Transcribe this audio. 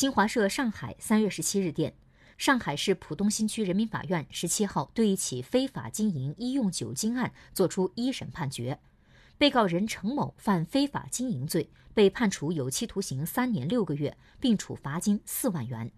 新华社上海三月十七日电，上海市浦东新区人民法院十七号对一起非法经营医用酒精案作出一审判决。被告人程某犯非法经营罪，被判处有期徒刑三年六个月，并处罚金四万元。